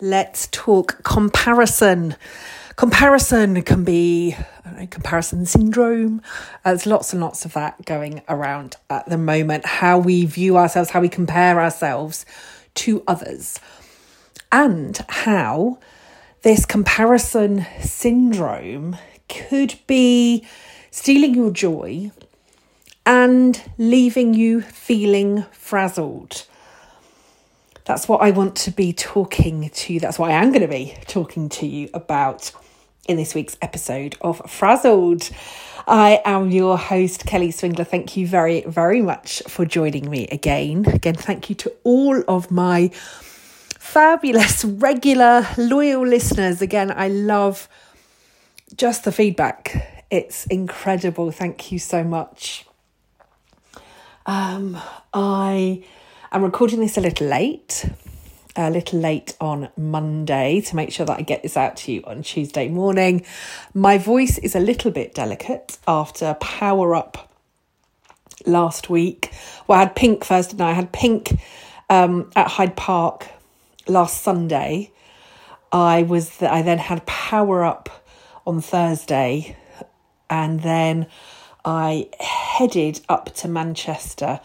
let's talk comparison. Comparison can be know, comparison syndrome. Uh, there's lots and lots of that going around at the moment. How we view ourselves, how we compare ourselves to others, and how this comparison syndrome could be stealing your joy and leaving you feeling frazzled. That's what I want to be talking to you. That's what I am going to be talking to you about in this week's episode of Frazzled. I am your host, Kelly Swingler. Thank you very, very much for joining me again. Again, thank you to all of my fabulous, regular, loyal listeners. Again, I love just the feedback. It's incredible. Thank you so much. Um, I am recording this a little late, a little late on Monday to make sure that I get this out to you on Tuesday morning. My voice is a little bit delicate after Power Up last week. Well, I had Pink first, and I had Pink um, at Hyde Park last Sunday. I was I then had Power Up on Thursday, and then I headed up to Manchester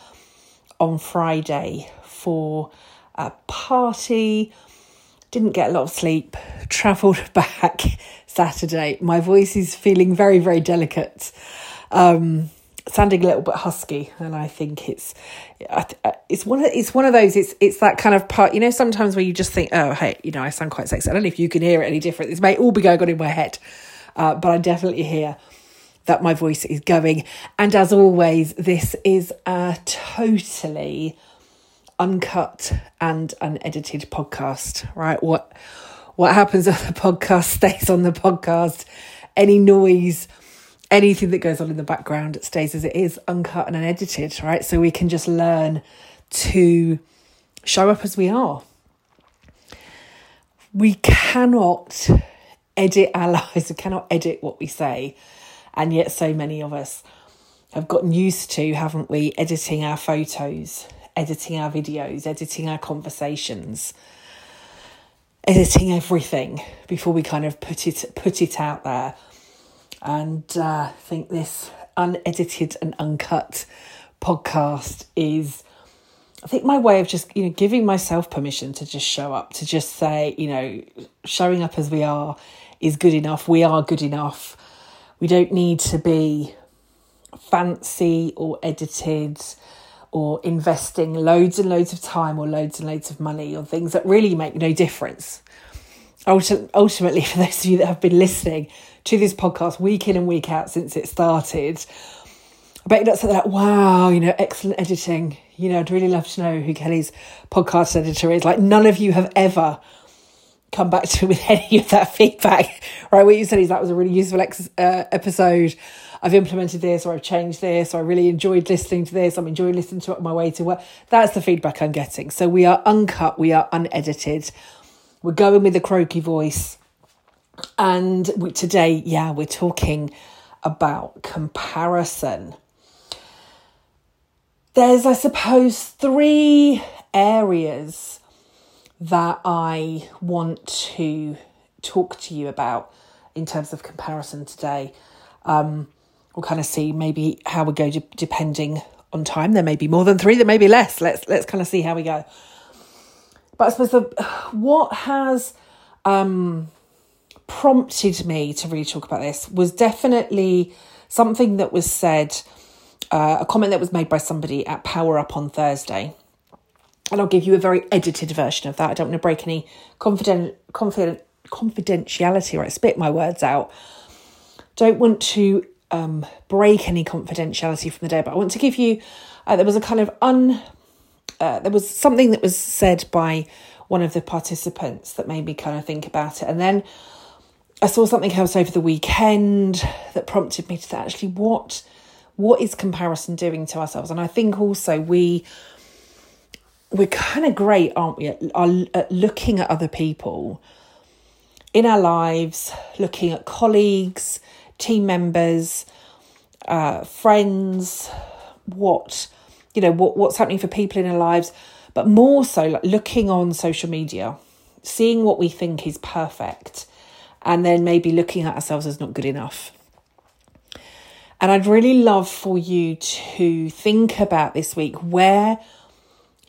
on Friday for a party. Didn't get a lot of sleep, travelled back Saturday. My voice is feeling very, very delicate. Um, sounding a little bit husky and i think it's it's one of it's one of those it's it's that kind of part you know sometimes where you just think oh hey you know i sound quite sexy i don't know if you can hear it any different this may all be going on in my head uh, but i definitely hear that my voice is going. And as always, this is a totally uncut and unedited podcast, right? What what happens on the podcast stays on the podcast. Any noise, anything that goes on in the background stays as it is, uncut and unedited, right? So we can just learn to show up as we are. We cannot edit our lives, we cannot edit what we say. And yet, so many of us have gotten used to, haven't we, editing our photos, editing our videos, editing our conversations, editing everything before we kind of put it put it out there. And uh, I think this unedited and uncut podcast is I think my way of just, you know, giving myself permission to just show up, to just say, you know, showing up as we are is good enough. We are good enough. We don't need to be fancy or edited or investing loads and loads of time or loads and loads of money on things that really make no difference. Ultimately, for those of you that have been listening to this podcast week in and week out since it started, I bet you're not saying like, wow, you know, excellent editing. You know, I'd really love to know who Kelly's podcast editor is. Like, none of you have ever come back to me with any of that feedback, right? What you said is that was a really useful ex- uh, episode. I've implemented this or I've changed this or I really enjoyed listening to this. I'm enjoying listening to it on my way to work. That's the feedback I'm getting. So we are uncut, we are unedited. We're going with the croaky voice. And we, today, yeah, we're talking about comparison. There's, I suppose, three areas that I want to talk to you about in terms of comparison today. Um, we'll kind of see maybe how we go de- depending on time. There may be more than three, there may be less. Let's let's kind of see how we go. But I suppose the, what has um, prompted me to really talk about this was definitely something that was said, uh, a comment that was made by somebody at Power Up on Thursday and I'll give you a very edited version of that. I don't want to break any confident, confident, confidentiality, right? Spit my words out. Don't want to um, break any confidentiality from the day, but I want to give you. Uh, there was a kind of un. Uh, there was something that was said by one of the participants that made me kind of think about it, and then I saw something else over the weekend that prompted me to actually what what is comparison doing to ourselves, and I think also we we're kind of great, aren't we, at, at looking at other people in our lives, looking at colleagues, team members, uh, friends, what you know, what what's happening for people in our lives, but more so like looking on social media, seeing what we think is perfect and then maybe looking at ourselves as not good enough. And I'd really love for you to think about this week where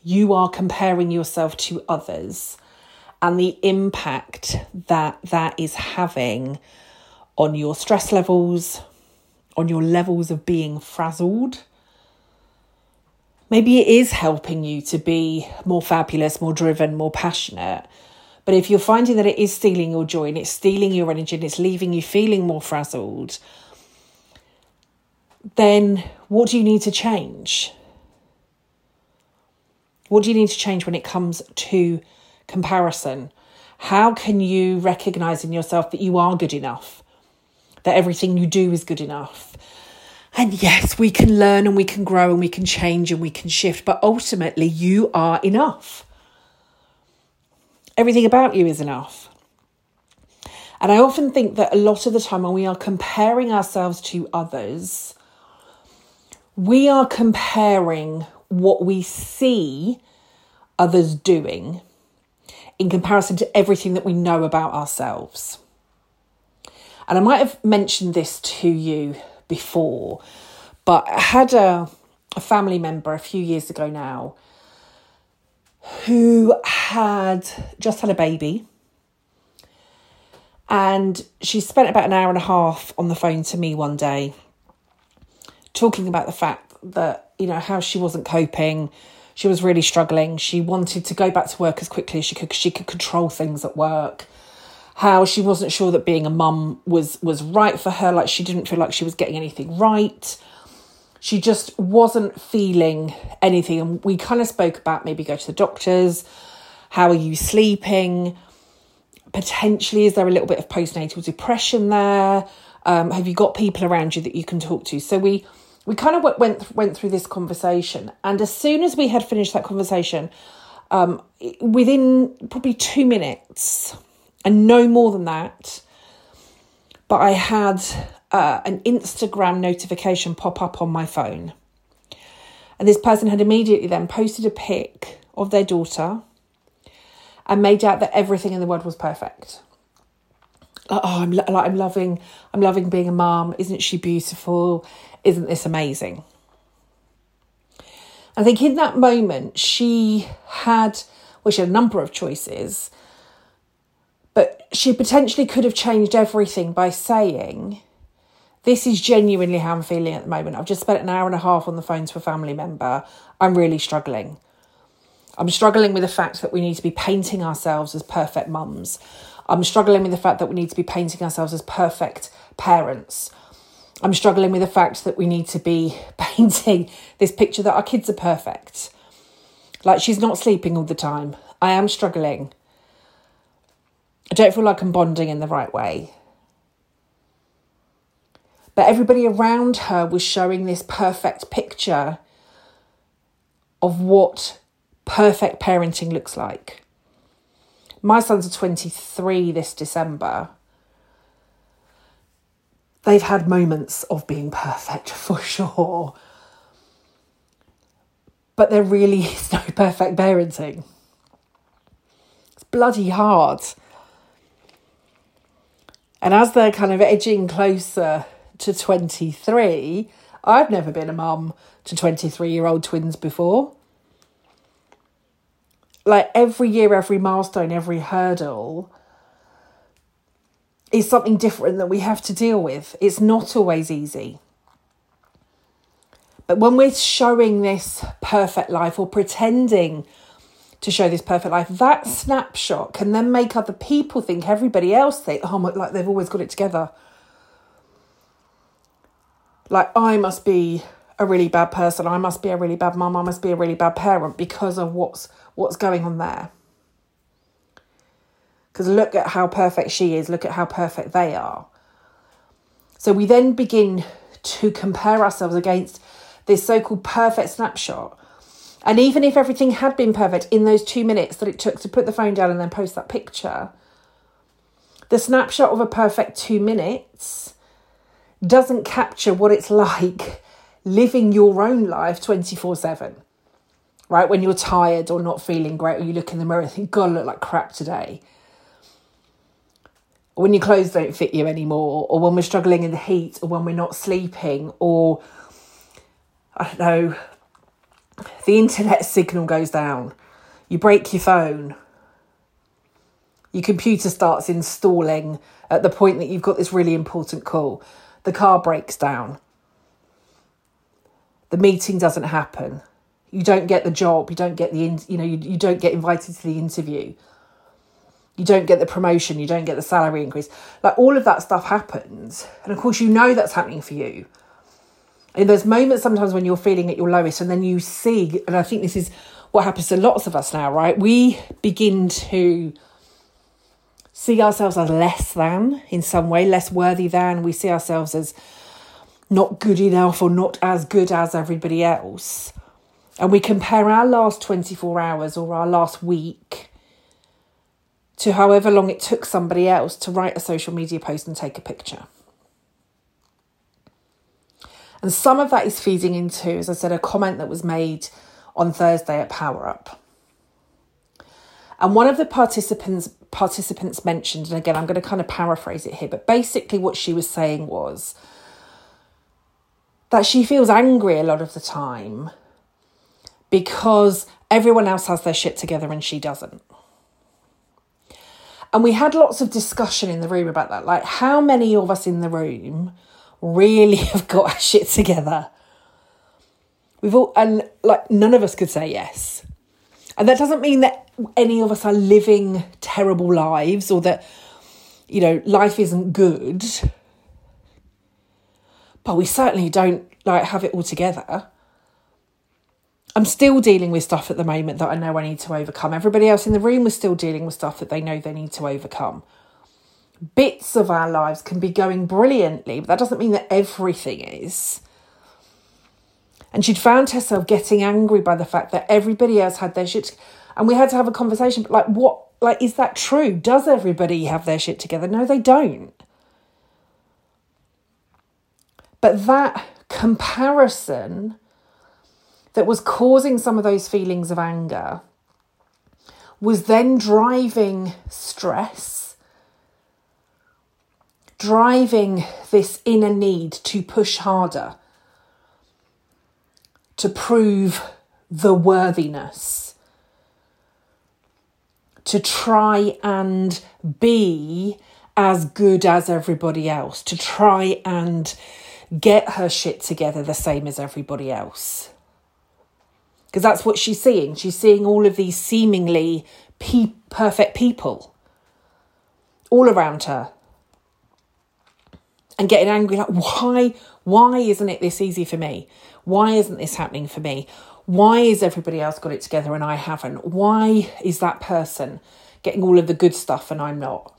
you are comparing yourself to others and the impact that that is having on your stress levels, on your levels of being frazzled. Maybe it is helping you to be more fabulous, more driven, more passionate. But if you're finding that it is stealing your joy and it's stealing your energy and it's leaving you feeling more frazzled, then what do you need to change? What do you need to change when it comes to comparison? How can you recognize in yourself that you are good enough? That everything you do is good enough? And yes, we can learn and we can grow and we can change and we can shift, but ultimately, you are enough. Everything about you is enough. And I often think that a lot of the time when we are comparing ourselves to others, we are comparing what we see others doing in comparison to everything that we know about ourselves. And I might have mentioned this to you before, but I had a, a family member a few years ago now who had just had a baby. And she spent about an hour and a half on the phone to me one day, talking about the fact that, you know, how she wasn't coping. She was really struggling. She wanted to go back to work as quickly as she could. Because she could control things at work. How she wasn't sure that being a mum was was right for her. Like she didn't feel like she was getting anything right she just wasn't feeling anything. And we kind of spoke about maybe go to the doctors. How are you sleeping? Potentially, is there a little bit of postnatal depression there? Um, have you got people around you that you can talk to? So we we kind of went went through this conversation, and as soon as we had finished that conversation, um, within probably two minutes, and no more than that, but I had uh, an Instagram notification pop up on my phone. And this person had immediately then posted a pic of their daughter and made out that everything in the world was perfect. Oh, I'm like I'm loving, I'm loving being a mom. Isn't she beautiful? Isn't this amazing? I think in that moment she had, well, she had a number of choices, but she potentially could have changed everything by saying, this is genuinely how I'm feeling at the moment. I've just spent an hour and a half on the phone to a family member. I'm really struggling. I'm struggling with the fact that we need to be painting ourselves as perfect mums. I'm struggling with the fact that we need to be painting ourselves as perfect parents. I'm struggling with the fact that we need to be painting this picture that our kids are perfect. Like she's not sleeping all the time. I am struggling. I don't feel like I'm bonding in the right way. But everybody around her was showing this perfect picture of what perfect parenting looks like. My sons are 23 this December. They've had moments of being perfect for sure. But there really is no perfect parenting. It's bloody hard. And as they're kind of edging closer to 23. I've never been a mum to 23 year old twins before. Like every year, every milestone, every hurdle is something different that we have to deal with. It's not always easy. But when we're showing this perfect life or pretending to show this perfect life, that snapshot can then make other people think, everybody else think, oh, my, like they've always got it together like I must be a really bad person. I must be a really bad mum. I must be a really bad parent because of what's what's going on there. Because look at how perfect she is. Look at how perfect they are. So we then begin to compare ourselves against this so-called perfect snapshot. And even if everything had been perfect in those two minutes that it took to put the phone down and then post that picture, the snapshot of a perfect two minutes doesn't capture what it's like living your own life 24 7. right? When you're tired or not feeling great, or you look in the mirror and think, God, I look like crap today. When your clothes don't fit you anymore, or when we're struggling in the heat, or when we're not sleeping, or I don't know, the internet signal goes down, you break your phone, your computer starts installing at the point that you've got this really important call, the car breaks down, the meeting doesn't happen, you don't get the job, you don't get the, you know, you, you don't get invited to the interview, you don't get the promotion, you don't get the salary increase. Like all of that stuff happens. And of course, you know that's happening for you. And there's moments sometimes when you're feeling at your lowest, and then you see, and I think this is what happens to lots of us now, right? We begin to see ourselves as less than in some way, less worthy than. We see ourselves as not good enough or not as good as everybody else. And we compare our last 24 hours or our last week to however long it took somebody else to write a social media post and take a picture. And some of that is feeding into, as I said, a comment that was made on Thursday at Power Up. And one of the participants participants mentioned, and again I'm going to kind of paraphrase it here, but basically what she was saying was that she feels angry a lot of the time because everyone else has their shit together and she doesn't. And we had lots of discussion in the room about that. Like, how many of us in the room really have got our shit together? We've all, and like, none of us could say yes. And that doesn't mean that any of us are living terrible lives or that, you know, life isn't good. But we certainly don't like have it all together. I'm still dealing with stuff at the moment that I know I need to overcome. Everybody else in the room was still dealing with stuff that they know they need to overcome. Bits of our lives can be going brilliantly, but that doesn't mean that everything is. And she'd found herself getting angry by the fact that everybody else had their shit. And we had to have a conversation. But like, what? Like, is that true? Does everybody have their shit together? No, they don't. But that comparison that was causing some of those feelings of anger was then driving stress, driving this inner need to push harder, to prove the worthiness, to try and be as good as everybody else, to try and get her shit together the same as everybody else because that's what she's seeing. She's seeing all of these seemingly pe- perfect people all around her and getting angry like why why isn't it this easy for me? Why isn't this happening for me? Why is everybody else got it together and i haven't? Why is that person getting all of the good stuff and i'm not?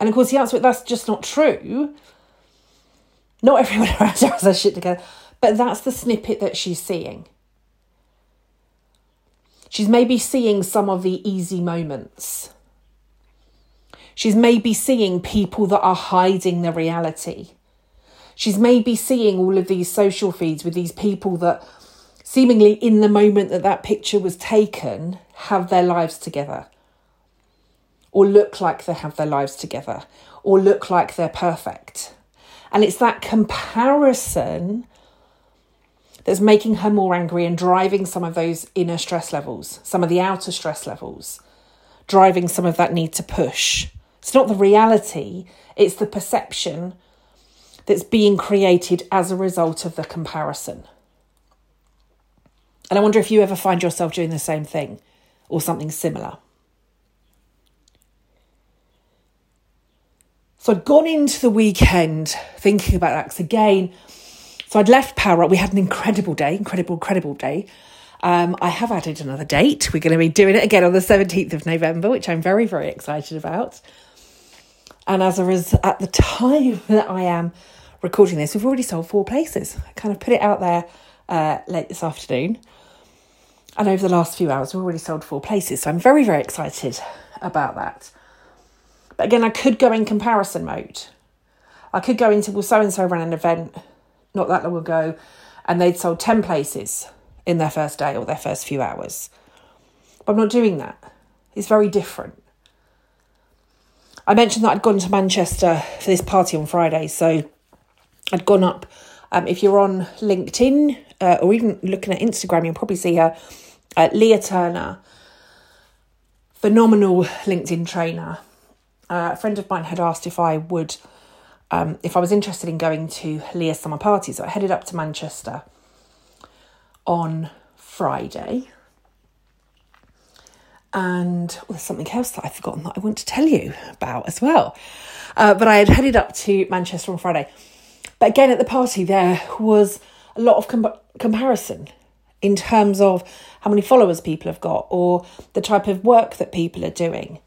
And of course the answer that's just not true. Not everyone around has their shit together but that's the snippet that she's seeing. She's maybe seeing some of the easy moments. She's maybe seeing people that are hiding the reality. She's maybe seeing all of these social feeds with these people that seemingly in the moment that that picture was taken have their lives together or look like they have their lives together or look like they're perfect. And it's that comparison that's making her more angry and driving some of those inner stress levels, some of the outer stress levels, driving some of that need to push. It's not the reality, it's the perception that's being created as a result of the comparison. And I wonder if you ever find yourself doing the same thing or something similar. So I'd gone into the weekend thinking about that because, again, so I'd left Power Up. We had an incredible day, incredible, incredible day. Um, I have added another date. We're going to be doing it again on the 17th of November, which I'm very, very excited about. And as a res- at the time that I am recording this, we've already sold four places. I kind of put it out there uh, late this afternoon. And over the last few hours, we've already sold four places. So I'm very, very excited about that. But again, I could go in comparison mode. I could go into, well, so and so ran an event not that long ago and they'd sold 10 places in their first day or their first few hours. But I'm not doing that. It's very different. I mentioned that I'd gone to Manchester for this party on Friday, so I'd gone up. Um, if you're on LinkedIn uh, or even looking at Instagram, you'll probably see her, uh, Leah Turner, phenomenal LinkedIn trainer. Uh, a friend of mine had asked if I would, um, if I was interested in going to Leah's summer party, so I headed up to Manchester on Friday. And well, there's something else that I've forgotten that I want to tell you about as well. Uh, but I had headed up to Manchester on Friday. But again, at the party, there was a lot of com- comparison in terms of how many followers people have got or the type of work that people are doing.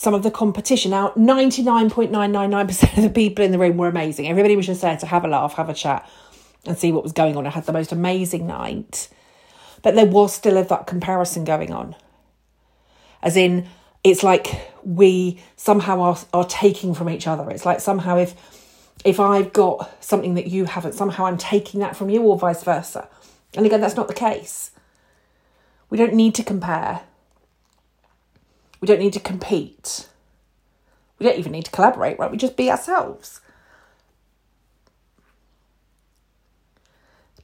Some of the competition. Now, 99.999% of the people in the room were amazing. Everybody was just there to have a laugh, have a chat, and see what was going on. I had the most amazing night. But there was still a, that comparison going on. As in, it's like we somehow are, are taking from each other. It's like somehow if if I've got something that you haven't, somehow I'm taking that from you or vice versa. And again, that's not the case. We don't need to compare. We don't need to compete. We don't even need to collaborate, right? We just be ourselves.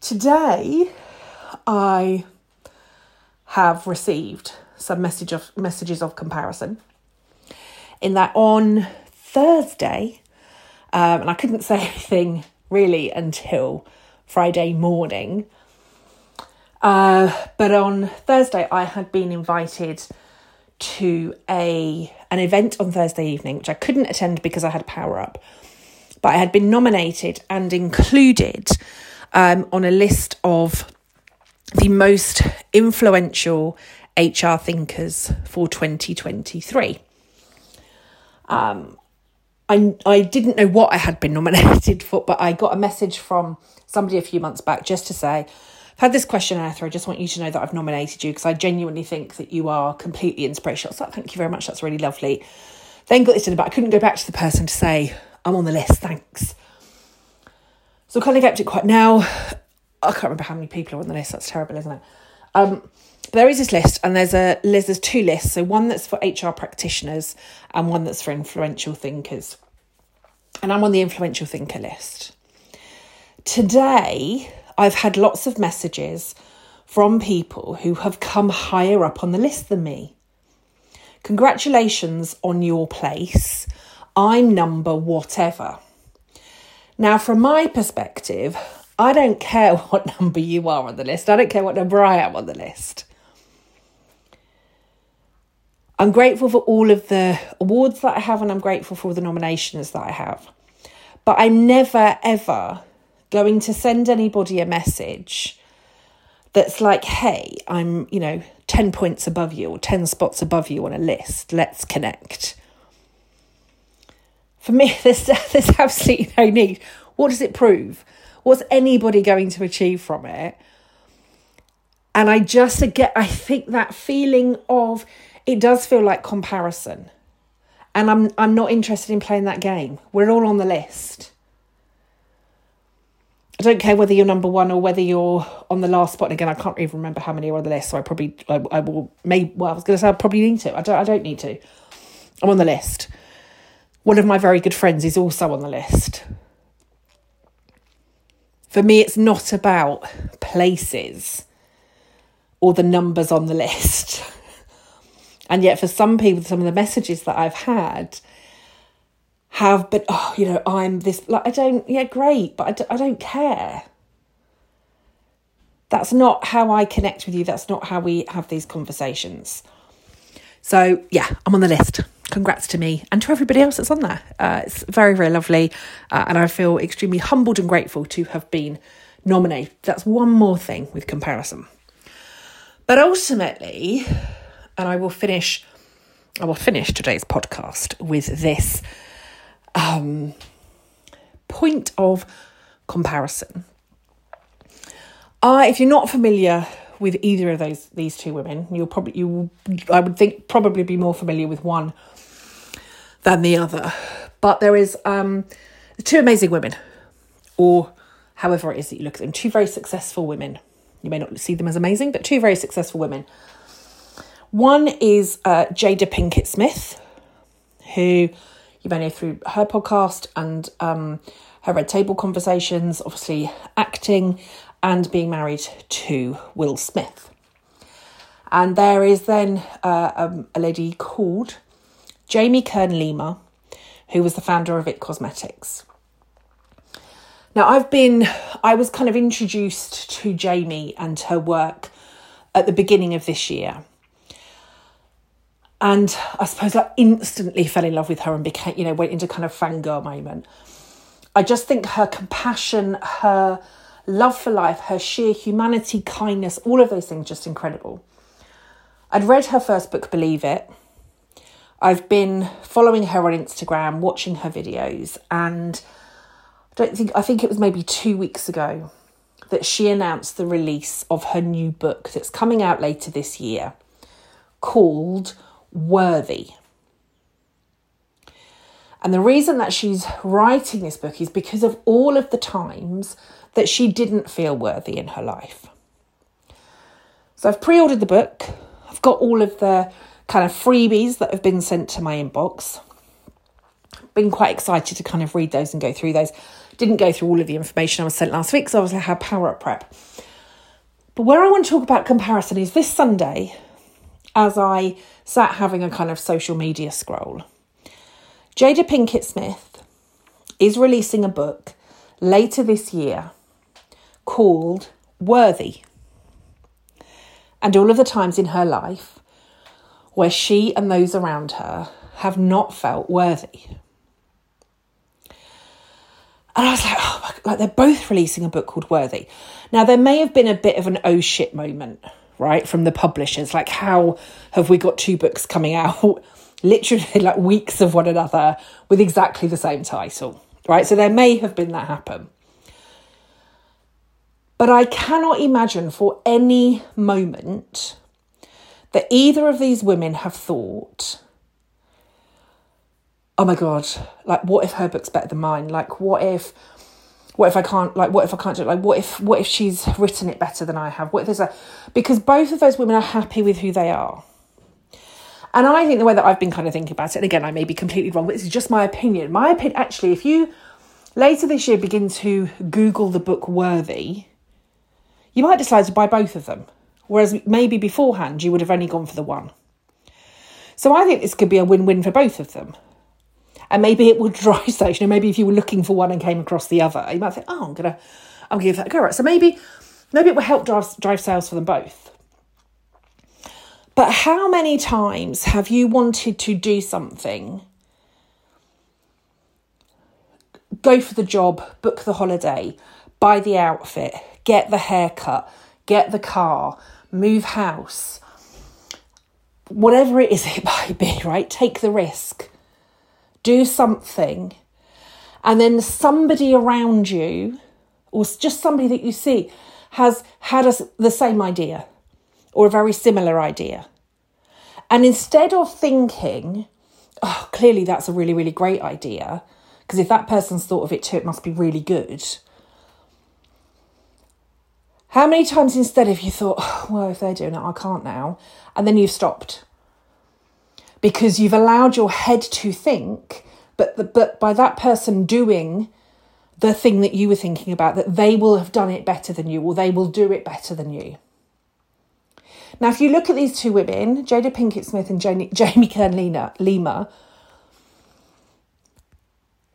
Today, I have received some message of messages of comparison. In that on Thursday, um, and I couldn't say anything really until Friday morning. Uh, but on Thursday, I had been invited to a an event on Thursday evening, which I couldn't attend because I had power up. But I had been nominated and included um, on a list of the most influential HR thinkers for 2023. Um, I, I didn't know what I had been nominated for, but I got a message from somebody a few months back just to say, I've had this question, Arthur. I just want you to know that I've nominated you because I genuinely think that you are completely inspirational. So thank you very much. That's really lovely. Then got this in, but I couldn't go back to the person to say, I'm on the list. Thanks. So kind of kept it quite now. I can't remember how many people are on the list. That's terrible, isn't it? Um, there is this list, and there's a there's two lists. So one that's for HR practitioners, and one that's for influential thinkers. And I'm on the influential thinker list. Today, I've had lots of messages from people who have come higher up on the list than me. Congratulations on your place. I'm number whatever. Now, from my perspective, I don't care what number you are on the list. I don't care what number I am on the list. I'm grateful for all of the awards that I have, and I'm grateful for all the nominations that I have. But I'm never, ever going to send anybody a message that's like, hey, I'm, you know, 10 points above you or 10 spots above you on a list. Let's connect. For me, there's, there's absolutely no need. What does it prove? What's anybody going to achieve from it? And I just get, I think that feeling of it does feel like comparison. And I'm I'm not interested in playing that game. We're all on the list. I don't care whether you're number one or whether you're on the last spot. And again, I can't even remember how many are on the list, so I probably I, I will. Maybe well, I was going to say I probably need to. I don't. I don't need to. I'm on the list. One of my very good friends is also on the list. For me, it's not about places or the numbers on the list. And yet, for some people, some of the messages that I've had have but oh, you know, I'm this, like, I don't, yeah, great, but I d- I don't care. That's not how I connect with you. That's not how we have these conversations. So, yeah, I'm on the list. Congrats to me and to everybody else that's on there. Uh, it's very, very lovely. Uh, and I feel extremely humbled and grateful to have been nominated. That's one more thing with comparison. But ultimately, and I will finish. I will finish today's podcast with this um, point of comparison. I, if you're not familiar with either of those these two women, you'll probably you I would think probably be more familiar with one than the other. But there is um, two amazing women, or however it is that you look at them. Two very successful women. You may not see them as amazing, but two very successful women. One is uh, Jada Pinkett Smith, who you may know through her podcast and um, her Red Table conversations, obviously acting and being married to Will Smith. And there is then uh, um, a lady called Jamie Kern Lima, who was the founder of It Cosmetics. Now, I've been, I was kind of introduced to Jamie and her work at the beginning of this year. And I suppose I instantly fell in love with her and became, you know, went into kind of fangirl moment. I just think her compassion, her love for life, her sheer humanity, kindness, all of those things just incredible. I'd read her first book, Believe It. I've been following her on Instagram, watching her videos, and I don't think I think it was maybe two weeks ago that she announced the release of her new book that's coming out later this year called Worthy. And the reason that she's writing this book is because of all of the times that she didn't feel worthy in her life. So I've pre ordered the book, I've got all of the kind of freebies that have been sent to my inbox. Been quite excited to kind of read those and go through those. Didn't go through all of the information I was sent last week, so I had power up prep. But where I want to talk about comparison is this Sunday, as I sat having a kind of social media scroll. Jada Pinkett Smith is releasing a book later this year called Worthy. And all of the times in her life where she and those around her have not felt worthy. And I was like, oh my God, like they're both releasing a book called Worthy. Now, there may have been a bit of an oh shit moment, right, from the publishers. Like, how have we got two books coming out literally like weeks of one another with exactly the same title, right? So there may have been that happen. But I cannot imagine for any moment that either of these women have thought, oh my God, like what if her book's better than mine? Like what if what if I can't like what if I can't do it? Like what if what if she's written it better than I have? What if there's a because both of those women are happy with who they are. And I think the way that I've been kind of thinking about it, and again, I may be completely wrong, but this is just my opinion. My opinion, actually, if you later this year begin to Google the book Worthy, you might decide to buy both of them. Whereas maybe beforehand you would have only gone for the one. So I think this could be a win win for both of them. And maybe it would drive sales. You know, maybe if you were looking for one and came across the other, you might think, oh, I'm gonna I'm gonna give that a go. Right. So maybe maybe it will help drive drive sales for them both. But how many times have you wanted to do something? Go for the job, book the holiday, buy the outfit, get the haircut, get the car, move house, whatever it is it might be, right? Take the risk, do something, and then somebody around you, or just somebody that you see, has had a, the same idea or a very similar idea. And instead of thinking, oh, clearly that's a really, really great idea, because if that person's thought of it too, it must be really good how many times instead have you thought, oh, well, if they're doing it, I can't now? And then you've stopped because you've allowed your head to think, but, the, but by that person doing the thing that you were thinking about, that they will have done it better than you or they will do it better than you. Now, if you look at these two women, Jada Pinkett Smith and Jamie, Jamie Kern Lima,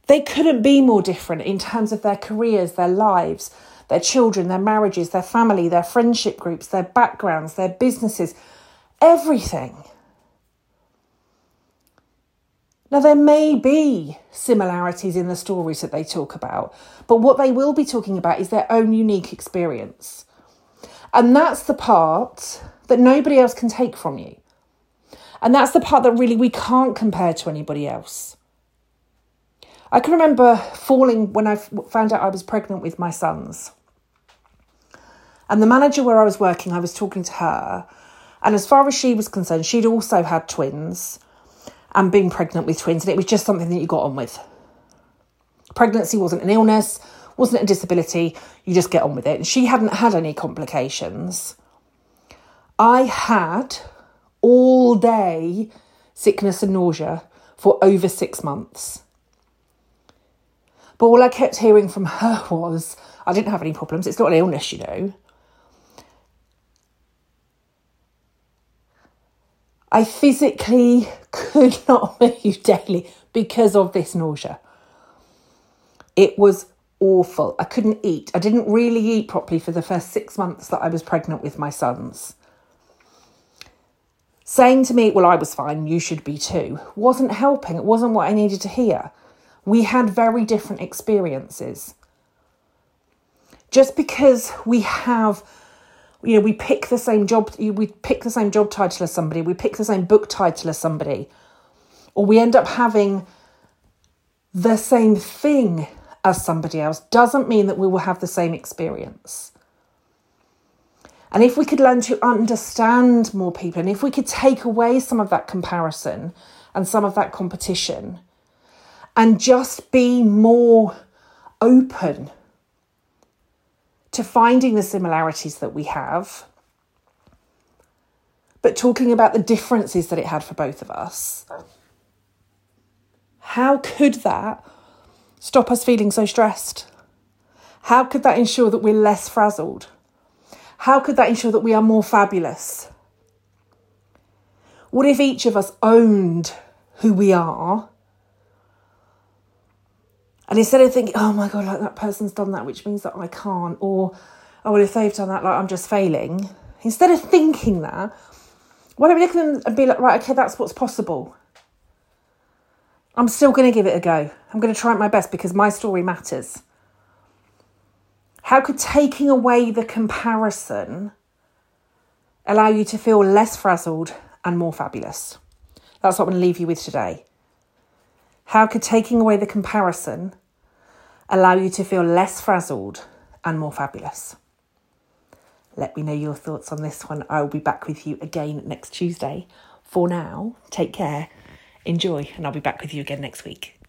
they couldn't be more different in terms of their careers, their lives, their children, their marriages, their family, their friendship groups, their backgrounds, their businesses, everything. Now, there may be similarities in the stories that they talk about, but what they will be talking about is their own unique experience. And that's the part that nobody else can take from you. And that's the part that really we can't compare to anybody else. I can remember falling when I found out I was pregnant with my sons. And the manager where I was working, I was talking to her. And as far as she was concerned, she'd also had twins and being pregnant with twins. And it was just something that you got on with. Pregnancy wasn't an illness, Wasn't a disability, you just get on with it. And she hadn't had any complications. I had all day sickness and nausea for over six months. But all I kept hearing from her was, I didn't have any problems. It's not an illness, you know. I physically could not move daily because of this nausea. It was awful. I couldn't eat. I didn't really eat properly for the first six months that I was pregnant with my sons. Saying to me, Well, I was fine, you should be too, wasn't helping. It wasn't what I needed to hear. We had very different experiences. Just because we have you know, we pick the same job, we pick the same job title as somebody, we pick the same book title as somebody, or we end up having the same thing as somebody else, doesn't mean that we will have the same experience. And if we could learn to understand more people, and if we could take away some of that comparison and some of that competition, and just be more open to finding the similarities that we have, but talking about the differences that it had for both of us. How could that stop us feeling so stressed? How could that ensure that we're less frazzled? How could that ensure that we are more fabulous? What if each of us owned who we are and instead of thinking, oh my God, like that person's done that, which means that I can't, or oh, well, if they've done that, like I'm just failing, instead of thinking that, why don't we look at them and be like, right, okay, that's what's possible. I'm still going to give it a go. I'm going to try my best because my story matters. How could taking away the comparison allow you to feel less frazzled and more fabulous? That's what I'm going to leave you with today. How could taking away the comparison allow you to feel less frazzled and more fabulous. Let me know your thoughts on this one. I will be back with you again next Tuesday. For now, take care, enjoy, and I'll be back with you again next week.